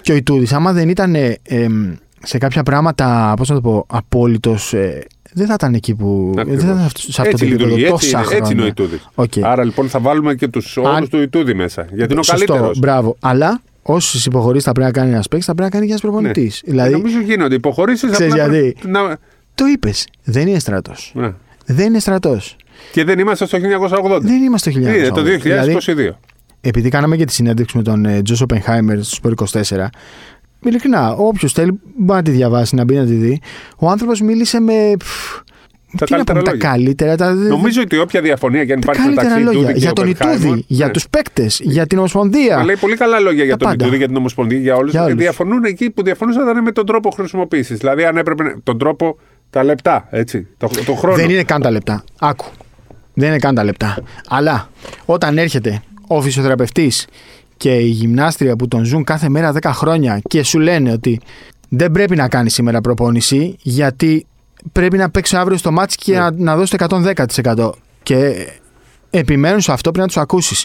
Και ο Ιτούδης, άμα δεν ήταν ε, εμ, σε κάποια πράγματα, πώς να το πω, απόλυτος. Δεν θα ήταν εκεί που. Ακριβώς. Δεν θα ήταν σε αυτό έτσι το επίπεδο λειτουργεί, έτσι, τόσα είναι, χρόνια. έτσι είναι ο Ιτούδης. Οκ. Άρα λοιπόν θα βάλουμε και τους όρους Αν- του Ιτούδη μέσα. Γιατί είναι ο Σωστό, καλύτερος. Μπράβο. Αλλά όσες υποχωρήσεις θα πρέπει να κάνει ένας παίκτης, θα πρέπει να κάνει και ένας προπονητής. Δηλαδή, Νομίζω γίνονται υποχωρήσεις. Ξέρεις γιατί; Να... το είπες. Δεν είναι στρατός. Ναι. Δεν είναι στρατός. Και δεν είμαστε στο 1980. Δεν είμαστε το 1980. Είναι το 2022. Δηλαδή, επειδή κάναμε και τη συνέντευξη με τον ε, Τζος Οπενχάιμερ στο Σπορ 24, ειλικρινά, όποιος θέλει μπορεί να τη διαβάσει, να μπει να τη δει. Ο άνθρωπος μίλησε με. πφ, Τα τι να πούμε, καλύτερα τα λόγια. καλύτερα. Τα, Νομίζω ότι όποια διαφωνία και αν τα υπάρχει καλύτερα μεταξύ λόγια. Ιτούδη και Για τον Οπενχάιμερ, Ιτούδη, για ναι. τους παίκτες, για την Ομοσπονδία. Λέει πολύ καλά λόγια για Τα τον πάντα. Ιτούδη, για την Ομοσπονδία, για όλους. Για όλους. Διαφωνούν εκεί που διαφωνούσαν ήταν με τον τρόπο χρησιμοποίησης. Δηλαδή, αν έπρεπε. να- τον τρόπο. Τα λεπτά, έτσι. Το, το χρόνο. Δεν είναι καν τα λεπτά. Άκου. Δεν είναι καν τα λεπτά. Αλλά όταν έρχεται ο φυσιοθεραπευτής και η γυμνάστρια που τον ζουν κάθε μέρα 10 χρόνια και σου λένε ότι δεν πρέπει να κάνει σήμερα προπόνηση γιατί πρέπει να παίξει αύριο στο μάτς και Ναι. να, να δώσει το 110%. Και επιμένουν σε αυτό πρέπει να τους ακούσεις.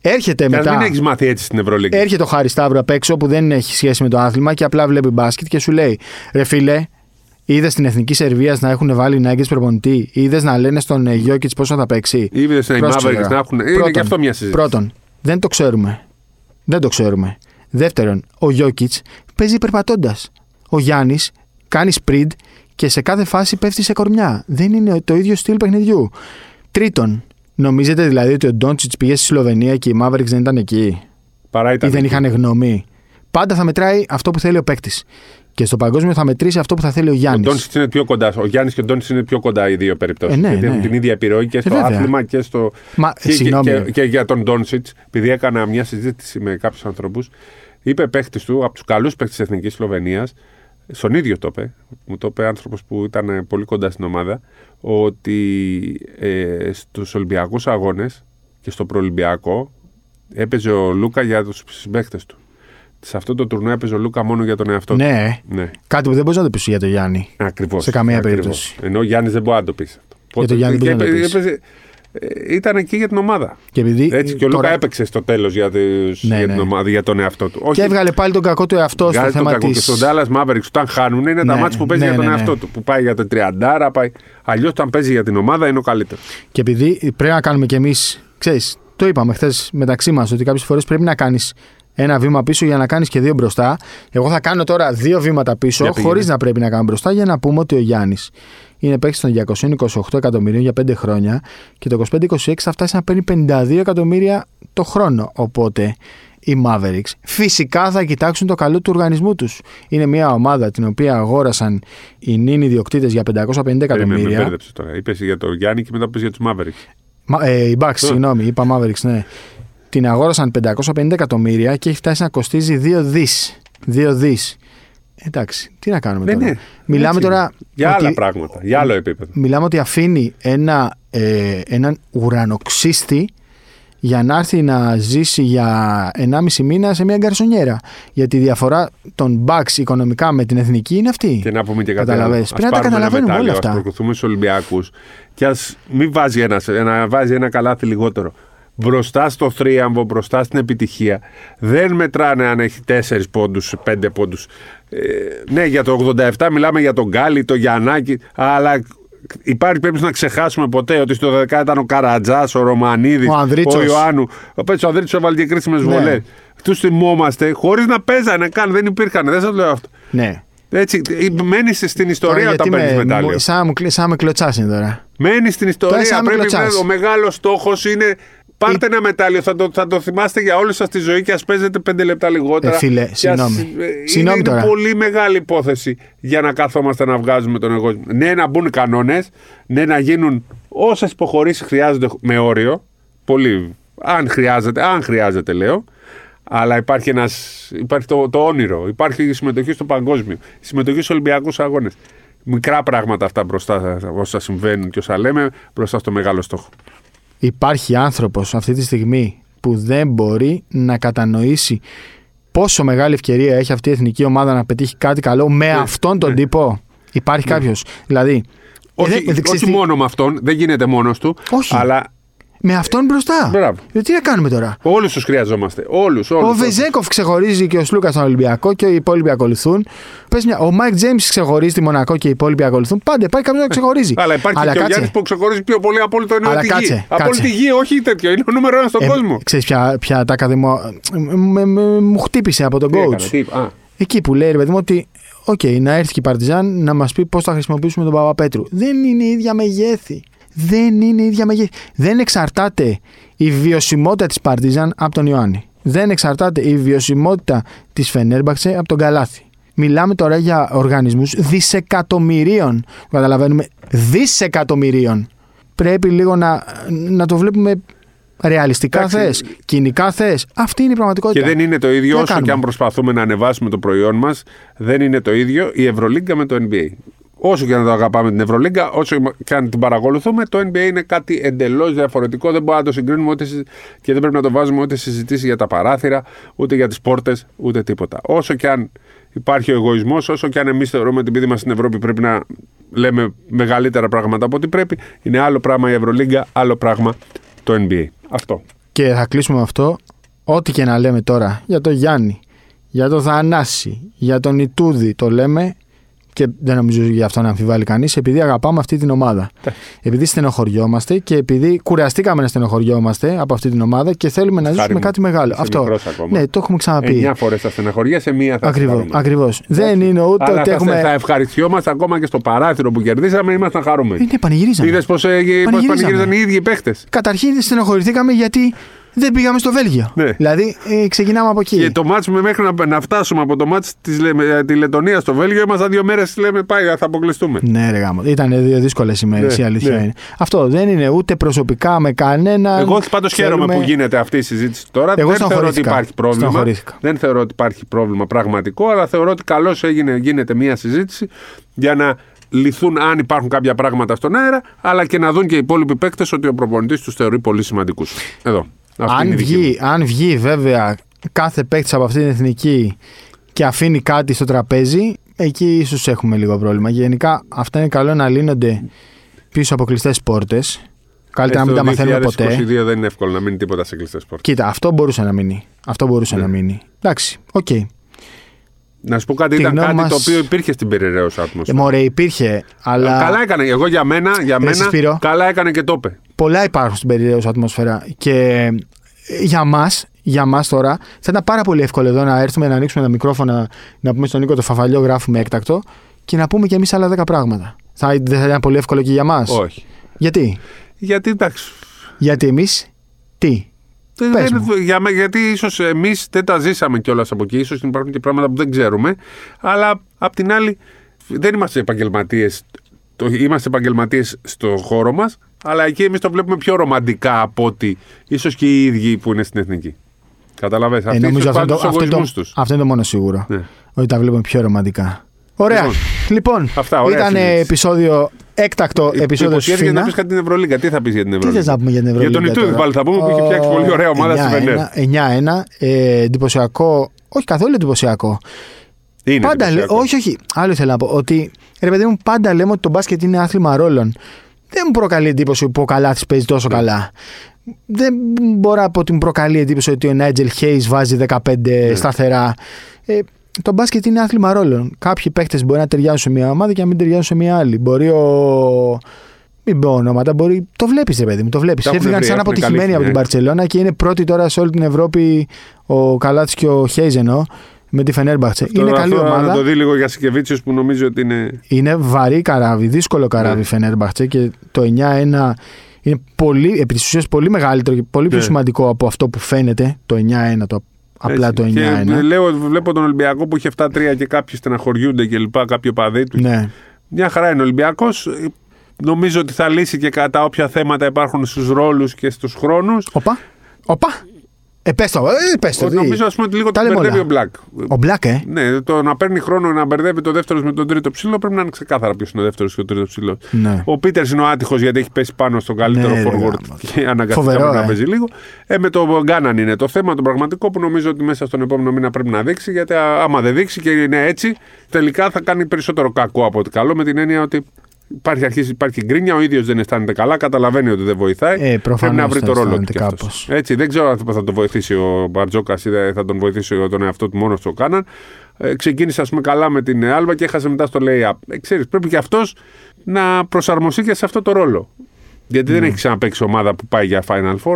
Έρχεται Και ας μετά. μην έχεις μάθει έτσι στην Ευρωλίγα. Έρχεται ο Χάρη Σταύρο απ' έξω που δεν έχει σχέση με το άθλημα και απλά βλέπει μπάσκετ και σου λέει: Ρε φίλε, είδες στην εθνική Σερβίας να έχουν βάλει νάγκες προπονητή, είδες να λένε στον Γιώκητς πόσο θα παίξει; Είδες να οι Πρόσεξε Mavericks τώρα. να έχουν. Είναι Πρώτον, και αυτό μια συζήτηση. Πρώτον, δεν το ξέρουμε. Δεν το ξέρουμε. Δεύτερον, ο Γιώκητς παίζει περπατώντας. Ο Γιάννης κάνει sprint και σε κάθε φάση πέφτει σε κορμιά. Δεν είναι το ίδιο στυλ παιχνιδιού. Τρίτον, νομίζετε δηλαδή ότι ο Ντόντσιτς πήγε στη Σλοβενία και οι Mavericks δεν ήταν εκεί; Παρά ή ήταν. δεν εκεί. είχαν γνώμη; Πάντα θα μετράει αυτό που θέλει ο παίκτης. Και στο παγκόσμιο θα μετρήσει αυτό που θα θέλει ο Ο Γιάννη. Ντόνσιτς είναι πιο κοντά. Ο Γιάννης και ο Ντόνσιτς είναι πιο κοντά οι δύο περιπτώσεις. Ε, ναι, γιατί ναι. έχουν την ίδια επιρροή και στο βέβαια. άθλημα και στο. Μα και, και, συγγνώμη. και, και για τον Ντόνσιτς, επειδή έκανα μια συζήτηση με κάποιους ανθρώπους, είπε παίχτης του από τους καλούς παίχτες της Εθνικής Σλοβενίας, στον ίδιο το είπε, μου το είπε άνθρωπος που ήταν ε, πολύ κοντά στην ομάδα, ότι ε, στους Ολυμπιακούς Αγώνες και στο Προολυμπιακό έπαιζε ο Λούκα για τους συμπαίχτες του. Σε αυτό το τουρνουά έπαιζε ο Λούκα μόνο για τον εαυτό του. Ναι, ναι. κάτι που δεν μπορείς να το πεις για τον Γιάννη. Ακριβώς, Σε καμία ακριβώς. περίπτωση. Ενώ ο Γιάννης δεν μπορεί να το πεις αυτό. Για τον Γιάννη και δεν μπορεί να το έπαι- πεις. έπαιζε- ε, ήταν εκεί για την ομάδα. Και επειδή Έτσι, και ο τώρα- Λούκα έπαιξε στο τέλος για, τους- Ναι, για ναι. την ομάδα, για τον εαυτό του. Και έβγαλε πάλι τον κακό του εαυτό στο βγάζει τον θέμα κακό. τη. Και στον Dallas Mavericks, όταν χάνουν, είναι τα Ναι, μάτια που παίζει ναι, για τον ναι, ναι. εαυτό του. Που πάει για το 30, πάει. Αλλιώς, όταν παίζει για την ομάδα, είναι ο καλύτερος. Και επειδή πρέπει να κάνουμε κι εμείς, ξέρεις, το είπαμε χθες μεταξύ μας ότι κάποιες φορές πρέπει να κάνεις ένα βήμα πίσω για να κάνεις και δύο μπροστά. Εγώ θα κάνω τώρα δύο βήματα πίσω, Για πήγαινε. χωρίς να πρέπει να κάνω μπροστά, για να πούμε ότι ο Γιάννης είναι παίκτης των 228 εκατομμυρίων για 5 χρόνια και το 25-26 θα φτάσει να παίρνει 52 εκατομμύρια το χρόνο. Οπότε οι Mavericks φυσικά θα κοιτάξουν το καλό του οργανισμού τους. Είναι μια ομάδα την οποία αγόρασαν οι νυν ιδιοκτήτες για 550 Περίμενε, με εκατομμύρια. μπέρδεψες τώρα. Είπες για τον Γιάννη και μετά πει για τους Mavericks. Μα, ε, οι Bucks, συγγνώμη, είπα Mavericks, ναι. Την αγόρασαν 550 εκατομμύρια και έχει φτάσει να κοστίζει 2 δις. 2 δις. Εντάξει, τι να κάνουμε Ναι, τώρα. ναι. Μιλάμε Έτσι τώρα. είναι. Για ότι- άλλα πράγματα. Για άλλο επίπεδο. Μιλάμε ότι αφήνει ένα, ε, έναν ουρανοξύστη για να έρθει να ζήσει για 1,5 μήνα σε μια γκαρσονιέρα. Γιατί η διαφορά των Bucks οικονομικά με την εθνική είναι αυτή. Και να πούμε και κάτι άλλο. Καταλαβες. Ας Πρέπει να τα πάρουμε ένα καταλαβαίνουμε όλα μετάλλιο, αυτά. Ας προκριθούμε στους Ολυμπιακούς και ας μην βάζει ένας, να βάζει ένα καλάθι λιγότερο. Μπροστά στο θρίαμβο, μπροστά στην επιτυχία. Δεν μετράνε αν έχει 4 πόντους, 5 πόντους. Ε, ναι, για το 87 μιλάμε για τον Γκάλι, το Γιαννάκη, αλλά υπάρχει πρέπει να ξεχάσουμε ποτέ ότι στο 10 ήταν ο Καρατζάς, ο Ρωμανίδης, Ο ο, Ανδρίτσος. Ιωάννου. Ο Πέτσο Ανδρίτσος έβαλε και κρίσιμες Ναι. βολές. Του θυμόμαστε χωρίς να παίζανε καν, δεν υπήρχαν. Δεν σας λέω αυτό. Ναι. Έτσι, μένεις στην ιστορία Τώρα, όταν γιατί παίρνει με- μετάλλιο. μου- Σαν να μου κλει- σαν να με κλωτσάς είναι τώρα. Μένεις στην Τώρα ιστορία. σαν να με Πρέπει κλωτσάς. ο μεγάλος στόχος είναι. Πάρτε ένα μετάλλιο, θα το, θα το θυμάστε για όλη σας τη ζωή και ας παίζετε πέντε λεπτά λιγότερα. Ε, φίλε, Και ας- συγγνώμη. ε, είναι, Συγγνώμη είναι τώρα. πολύ μεγάλη υπόθεση για να καθόμαστε να βγάζουμε τον εγωισμό. Ναι, να μπουν κανόνες, ναι, να γίνουν όσες υποχωρήσεις χρειάζονται με όριο. Πολύ. Αν χρειάζεται, αν χρειάζεται λέω. Αλλά υπάρχει, ένας, υπάρχει το, το όνειρο, υπάρχει η συμμετοχή στο παγκόσμιο, η συμμετοχή στους Ολυμπιακούς Αγώνες. Μικρά πράγματα αυτά μπροστά όσα συμβαίνουν και όσα λέμε μπροστά στο μεγάλο στόχο. Υπάρχει άνθρωπος αυτή τη στιγμή που δεν μπορεί να κατανοήσει πόσο μεγάλη ευκαιρία έχει αυτή η εθνική ομάδα να πετύχει κάτι καλό με αυτόν τον τύπο. Υπάρχει κάποιος. Δηλαδή, Όχι, δεν- δεν ξέρεις όχι τι- μόνο με αυτόν, δεν γίνεται μόνος του. Όχι. Αλλά με αυτόν μπροστά. Μπράβο. Ε, Τι να κάνουμε τώρα; όλους τους χρειαζόμαστε. Όλους. Ο Βεζένκοφ ξεχωρίζει και ο Σλούκας στον Ολυμπιακό και οι υπόλοιποι ακολουθούν. Πες μια, ο Μάικ Τζέιμς ξεχωρίζει τη Μονακό και οι υπόλοιποι ακολουθούν. Πάντα υπάρχει κάποιος να ξεχωρίζει. Αλλά υπάρχει και ο κάτσε. Γιάννης που ξεχωρίζει πιο πολύ από όλη το Αλλά τη γη. κάτσε, Από όλη τη κάτσε. γη, όχι τέτοιο. Είναι ο νούμερο ένας στον Ε, κόσμο. Ξέρεις ποια, ποια τα ακαδημο... με- με- μου χτύπησε από τον Τι coach. έκανε, τι είπε, α. Εκεί που λέει ρε παιδί μου ότι οκ, να έρθει και η Παρτιζάν να μας πει πώς θα χρησιμοποιήσουμε τον Παπαπέτρου. Δεν είναι η ίδια μεγέθη. Δεν είναι η ίδια μεγέθη. Δεν εξαρτάται η βιωσιμότητα της Παρτιζάν από τον Ιωάννη. Δεν εξαρτάται η βιωσιμότητα της Φενέρμπαξε από τον Καλάθη. Μιλάμε τώρα για οργανισμούς δισεκατομμυρίων. Καταλαβαίνουμε, δισεκατομμυρίων. Πρέπει λίγο να, να το βλέπουμε ρεαλιστικά Εντάξει. θες, κοινικά θες. Αυτή είναι η Και πραγματικότητα. δεν είναι το ίδιο, Τι να όσο και κάνουμε; αν προσπαθούμε να ανεβάσουμε το προϊόν μας, δεν είναι το ίδιο η Ευρωλίγκα με το NBA. Όσο και να το αγαπάμε την Ευρωλίγκα, όσο και αν την παρακολουθούμε, το NBA είναι κάτι εντελώς διαφορετικό. Δεν μπορούμε να το συγκρίνουμε ούτε συ- και δεν πρέπει να το βάζουμε ούτε συζητήσεις για τα παράθυρα, ούτε για τις πόρτες, ούτε τίποτα. Όσο και αν υπάρχει ο εγωισμός, όσο και αν εμείς θεωρούμε ότι επειδή είμαστε στην Ευρώπη πρέπει να λέμε μεγαλύτερα πράγματα από ό,τι πρέπει, είναι άλλο πράγμα η Ευρωλίγκα, άλλο πράγμα το NBA. Αυτό. Και θα κλείσουμε με αυτό. Ό,τι και να λέμε τώρα για τον Γιάννη, για τον Θανάση, για τον Ιτούδη, το λέμε και δεν νομίζω γι' αυτό να αμφιβάλλει κανείς, επειδή αγαπάμε αυτή την ομάδα. Επειδή στενοχωριόμαστε και επειδή κουραστήκαμε να στενοχωριόμαστε από αυτή την ομάδα και θέλουμε να ζήσουμε μου. κάτι μεγάλο. Είσαι αυτό. μικρός ακόμα. Ναι, το έχουμε ξαναπεί. Εννιά φορές θα στεναχωριέσαι, μία θα Ακριβώς, χαρούμε. ακριβώς. Δεν είναι ούτε Αλλά ότι θα, έχουμε. θα ευχαριστιόμαστε ακόμα και στο παράθυρο που κερδίσαμε, ήμασταν χαρούμενοι. Ε, ναι, πανηγυρίζαμε. Είδες πώ Πανηγυρίζαμε. πανηγύριζαν οι ίδιοι οι παίχτε. Καταρχήν στενοχωρηθήκαμε γιατί δεν πήγαμε στο Βέλγιο. Ναι. Δηλαδή, ε, ξεκινάμε από εκεί. Και το μάτς με μέχρι να, να φτάσουμε από το μάτς της Λε- τη Λετωνία στο Βέλγιο, ήμασταν δύο μέρες λέμε πάει, θα αποκλειστούμε. Ναι, ρε γάμο. Ήταν δύο δύσκολες ημέρες, Ναι, η αλήθεια ναι. είναι. Αυτό δεν είναι ούτε προσωπικά με κανέναν. Εγώ πάντως χαίρομαι Θέλουμε- που γίνεται αυτή η συζήτηση τώρα. Εγώ δεν θεωρώ ότι στενοχωρήθηκα. υπάρχει πρόβλημα. Στενοχωρήθηκα. Δεν θεωρώ ότι υπάρχει πρόβλημα πραγματικό, αλλά θεωρώ ότι καλώς γίνεται μια συζήτηση για να λυθούν αν υπάρχουν κάποια πράγματα στον αέρα, αλλά και να δουν και οι υπόλοιποι παίκτες ότι ο προπονητής τους θεωρεί πολύ σημαντικούς. Εδώ. Αυτή είναι Αν η δική μου. βγει, αν βγει βέβαια κάθε παίκτης από αυτή την εθνική και αφήνει κάτι στο τραπέζι, εκεί ίσως έχουμε λίγο πρόβλημα. Γενικά αυτά είναι καλό να λύνονται πίσω από κλειστές πόρτες. Καλύτερα να μην τα Ε, Στο μαθαίνουμε ποτέ. 2022 δεν είναι εύκολο να μείνει τίποτα σε κλειστές πόρτες. Κοίτα, αυτό μπορούσε να μείνει. Αυτό μπορούσε Ναι. να μείνει. Εντάξει, οκ. Ε, Να σου πω κάτι, Τη ήταν γνώμη κάτι μας- το οποίο υπήρχε στην περιραίωσα Ε, ατμόσφαιρα. μωρέ, υπήρχε, αλλά Καλά έκανε. Εγώ για μένα, για μένα Σπύρο. καλά έκανε και το είπε. πολλά υπάρχουν στην περιραίωσα ατμόσφαιρα. Και ε, για μας, για μας τώρα, θα ήταν πάρα πολύ εύκολο εδώ να έρθουμε να ανοίξουμε τα μικρόφωνα, να πούμε στον Νίκο το φαφαλιό, γράφουμε έκτακτο και να πούμε κι εμείς άλλα 10 πράγματα. Θα, δεν θα ήταν πολύ εύκολο και για μας; Όχι. Γιατί; Γιατί εντάξει. Γιατί εμείς; Τι; Δεν- Πες δεν- μου. για, με- γιατί ίσως εμείς δεν τα ζήσαμε κιόλας από εκεί. σω υπάρχουν και πράγματα που δεν ξέρουμε. Αλλά απ' την άλλη, δεν είμαστε επαγγελματίες. Είμαστε επαγγελματίες στο χώρο μας, αλλά εκεί εμείς το βλέπουμε πιο ρομαντικά από ότι ίσως και οι ίδιοι που είναι στην εθνική. Καταλαβες, Ε, αυτοί νομίζω ίσως αυτό, πάνε το, τους αυτό, το, εγωισμούς τους. αυτό είναι το μόνο σίγουρο. Ναι. Ότι τα βλέπουμε πιο ρομαντικά. Ωραία. Λοιπόν. Λοιπόν, Αυτά, ωραία ήταν συζήτηση. επεισόδιο, έκτακτο επεισόδιο Υποσχέθηκε να Σφίνα. πεις κάτι την Ευρωλίγκα. Τι θα πεις για την Τι Ευρωλίγκα. θες να πούμε για την Ευρωλίγκα Για τον Ιτούδη τώρα; πάλι θα πούμε που έχει φτιάξει πολύ ωραία ομάδα στη Φενέρ. 9-1. Ε, εντυπωσιακό. Όχι καθόλου εντυπωσιακό. Είναι πάντα λέ, εντυπωσιακό. όχι, όχι. Άλλο ήθελα να πω. Ότι ρε παιδί μου, πάντα λέμε ότι το μπάσκετ είναι άθλημα ρόλων. Δεν μου προκαλεί εντύπωση που ο Καλάθι παίζει τόσο Ναι. καλά. δεν μπορώ από την προκαλεί εντύπωση ότι ο Νάιτζελ Χέις βάζει 15 Ναι. σταθερά. Ε, το μπάσκετ είναι άθλημα ρόλων. Κάποιοι παίχτε μπορεί να ταιριάζουν σε μια ομάδα και να μην ταιριάζουν σε μια άλλη. Μπορεί ο. Μην πω ονόματα, μπορεί. Το βλέπεις, ρε παιδί μου, το βλέπεις. Τα έχουν Έφυγαν βρει, σαν έχουν αποτυχημένοι καλύψει, από την ναι. Παρσελώνα και είναι πρώτοι τώρα σε όλη την Ευρώπη ο Καλάτ και ο Χέιζενο με τη Φενέρμπαχτσε. Είναι Τώρα καλή αυτό ομάδα. Να το δει λίγο για Σικεβίτσιος που νομίζω ότι είναι. Είναι βαρύ καράβι, δύσκολο καράβι Ναι. η Φενέρμπαχτσε και το 9-1 είναι πολύ, επί της ουσίας πολύ μεγαλύτερο και πολύ πιο Ναι. σημαντικό από αυτό που φαίνεται το 9-1, το, απλά Έτσι. το 9-1. Και λέω, βλέπω τον Ολυμπιακό που είχε 7-3 και κάποιοι στεναχωριούνται και λοιπά, κάποιοι οπαδοί του. Ναι. Μια χαρά είναι ο Ολυμπιακός. Νομίζω ότι θα λύσει και κατά όποια θέματα υπάρχουν στους ρόλους και στους χρόνους. Οπα, οπα. Ε, πες το, ε, πες το. τι. Νομίζω ας πούμε, ότι λίγο Τα τον λέμε μπερδεύει ο όλα. Μπλακ. Ο Μπλακ, ε; Ναι, το να παίρνει χρόνο να μπερδεύει το δεύτερος με τον τρίτο ψηλό πρέπει να είναι ξεκάθαρα ποιος είναι ο δεύτερος και ο τρίτος ψηλό. Ναι. Ο Πίτερς είναι ο άτυχος γιατί έχει πέσει πάνω στον καλύτερο Ναι, ρε, forward γάμος. και αναγκαστικά Φοβερό, να ε. παίζει λίγο. Ε, με το Γκάναν είναι το θέμα το πραγματικό που νομίζω ότι μέσα στον επόμενο μήνα πρέπει να δείξει. Γιατί α, άμα δεν δείξει και είναι έτσι, τελικά θα κάνει περισσότερο κακό από ότι καλό με την έννοια ότι υπάρχει, αρχίζει, υπάρχει γκρίνια, ο ίδιος δεν αισθάνεται καλά, καταλαβαίνει ότι δεν βοηθάει. Ε, προφανώς πρέπει να βρει θα το ρόλο του. αισθάνεται κι αυτός. κάπως. Έτσι, δεν ξέρω αν θα τον βοηθήσει ο Μπαρτζόκας ή δεν θα τον βοηθήσει τον εαυτό του μόνος του ο Κάναν. Ε, ξεκίνησε, ας πούμε, καλά με την Άλβα και έχασε μετά στο lay-up. Ε, ξέρεις, πρέπει και αυτός να προσαρμοστεί και σε αυτό το ρόλο. Γιατί Ναι. δεν έχει ξαναπέξει ομάδα που πάει για Final Four.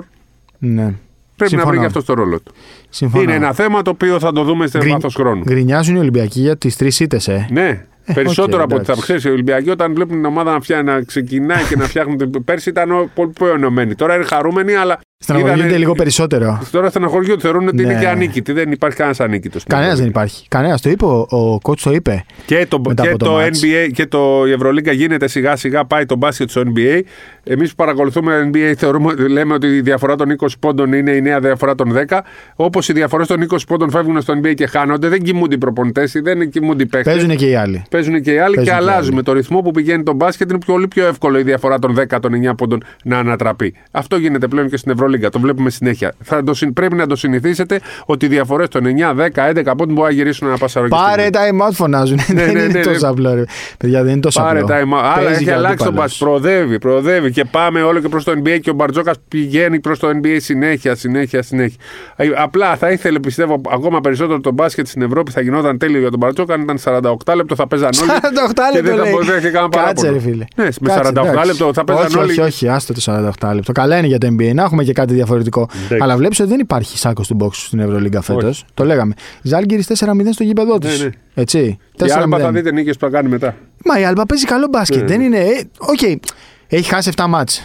ναι. Πρέπει να Συμφωνώ. βρει και αυτός το ρόλο του. Συμφωνώ. Είναι ένα θέμα το οποίο θα το δούμε σε Γκρι- βάθος χρόνου. Γκρινιάζουν οι Ολυμπιακοί για τις τρεις ήττες, ε. Ναι, περισσότερο οκ, από ότι θα εντάξει. ξέρεις. Οι Ολυμπιακοί όταν βλέπουν την ομάδα να, φτιά, να ξεκινάει και να φτιάχνουν. την- Πέρσι ήταν ο- πολύ πιο ενωμένοι. Τώρα είναι χαρούμενοι, αλλά. Στεναχωριούνται είδανε- λίγο περισσότερο. Τώρα στεναχωριούνται, θεωρούν ότι είναι Ναι. και ανίκητοι. Δεν υπάρχει κανένας ανίκητος. Κανένας δεν υπάρχει. Κανένας. Το είπε, ο, ο coach το είπε. Και το, μετά και από το το, ματς. NBA και το η Ευρωλίγκα γίνεται σιγά σιγά, πάει το μπάσκετ στο NBA. Εμείς που παρακολουθούμε NBA θεωρούμε, λέμε ότι η διαφορά των 20 πόντων είναι η νέα διαφορά των 10. Όπως οι διαφορές των 20 πόντων φεύγουν στο NBA και χάνονται, δεν κοιμούνται οι προπονητές, δεν κοιμούνται οι παίχτε. Παίζουν και οι άλλοι. Παίζουν και οι άλλοι Παίζουν και και οι αλλάζουν. άλλοι. Με το ρυθμό που πηγαίνει το μπάσκετ είναι πολύ πιο εύκολο η διαφορά των 10, των 9 πόντων να ανατραπεί. Αυτό γίνεται πλέον και στην Ευρωλίγκα. Το βλέπουμε συνέχεια. Θα το, συν- πρέπει να το συνηθίσετε ότι οι διαφορές των 9, 10, 11 πόντων μπορεί να γυρίσουν ένα πασαρό. Πάρε time out φωνάζουν. Ναι, δεν ναι, είναι ναι, τόσο ναι. απλό. Ρε. Παιδιά, δεν είναι τόσο Πάρε απλό. τα αίμα. Άλλα Παίζει έχει και ο αλλάξει το αντίπαλος. μπάσκετ. Προοδεύει, προοδεύει και πάμε όλο και προς το NBA και ο Μπαρτζόκας πηγαίνει προς το NBA συνέχεια, συνέχεια, συνέχεια. Ε, Απλά θα ήθελε, πιστεύω, ακόμα περισσότερο το μπάσκετ στην Ευρώπη θα γινόταν τέλειο για τον Μπαρτζόκα. Αν ήταν 48 λεπτό θα παίζαν όλοι. 48 και δεν λεπτό θα λέει. μπορούσε να έχει κανένα Κάτσε, παράπονο. ρε φίλε. Ναι, με Κάτσε, 48 εντάξει. λεπτό θα παίζαν όχι, όλοι. Όχι, όχι, άστο το 48 λεπτό. Καλά είναι για το NBA να έχουμε και κάτι διαφορετικό. Εντάξει. Αλλά βλέπεις ότι δεν υπάρχει σάκος του μποξ στην Ευρωλίγκα φέτος. Όχι. Το λέγαμε. Ζαλγκίρις 4-0 στο γήπεδο της. Ναι, ναι. Έτσι. Η Άλμπα θα 4-0. δείτε νίκες που θα κάνει μετά. Μα η Άλμπα παίζει καλό μπάσκετ. Ναι. Δεν είναι. ε, Οκ. Έχει χάσει 7 ματς.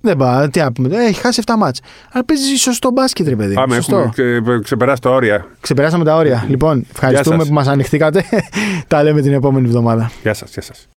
Δεν πάει. Τι να πούμε. Έχει χάσει 7 μάτς. Αλλά παίζει σωστό μπάσκετ, ρε παιδί. Πάμε, Σωστό. έχουμε ξε- ξεπεράσει τα όρια. Ξεπεράσαμε τα όρια. Λοιπόν, ευχαριστούμε σας. που μας ανοιχτήκατε. τα λέμε την επόμενη εβδομάδα. Γεια σας, γεια σας.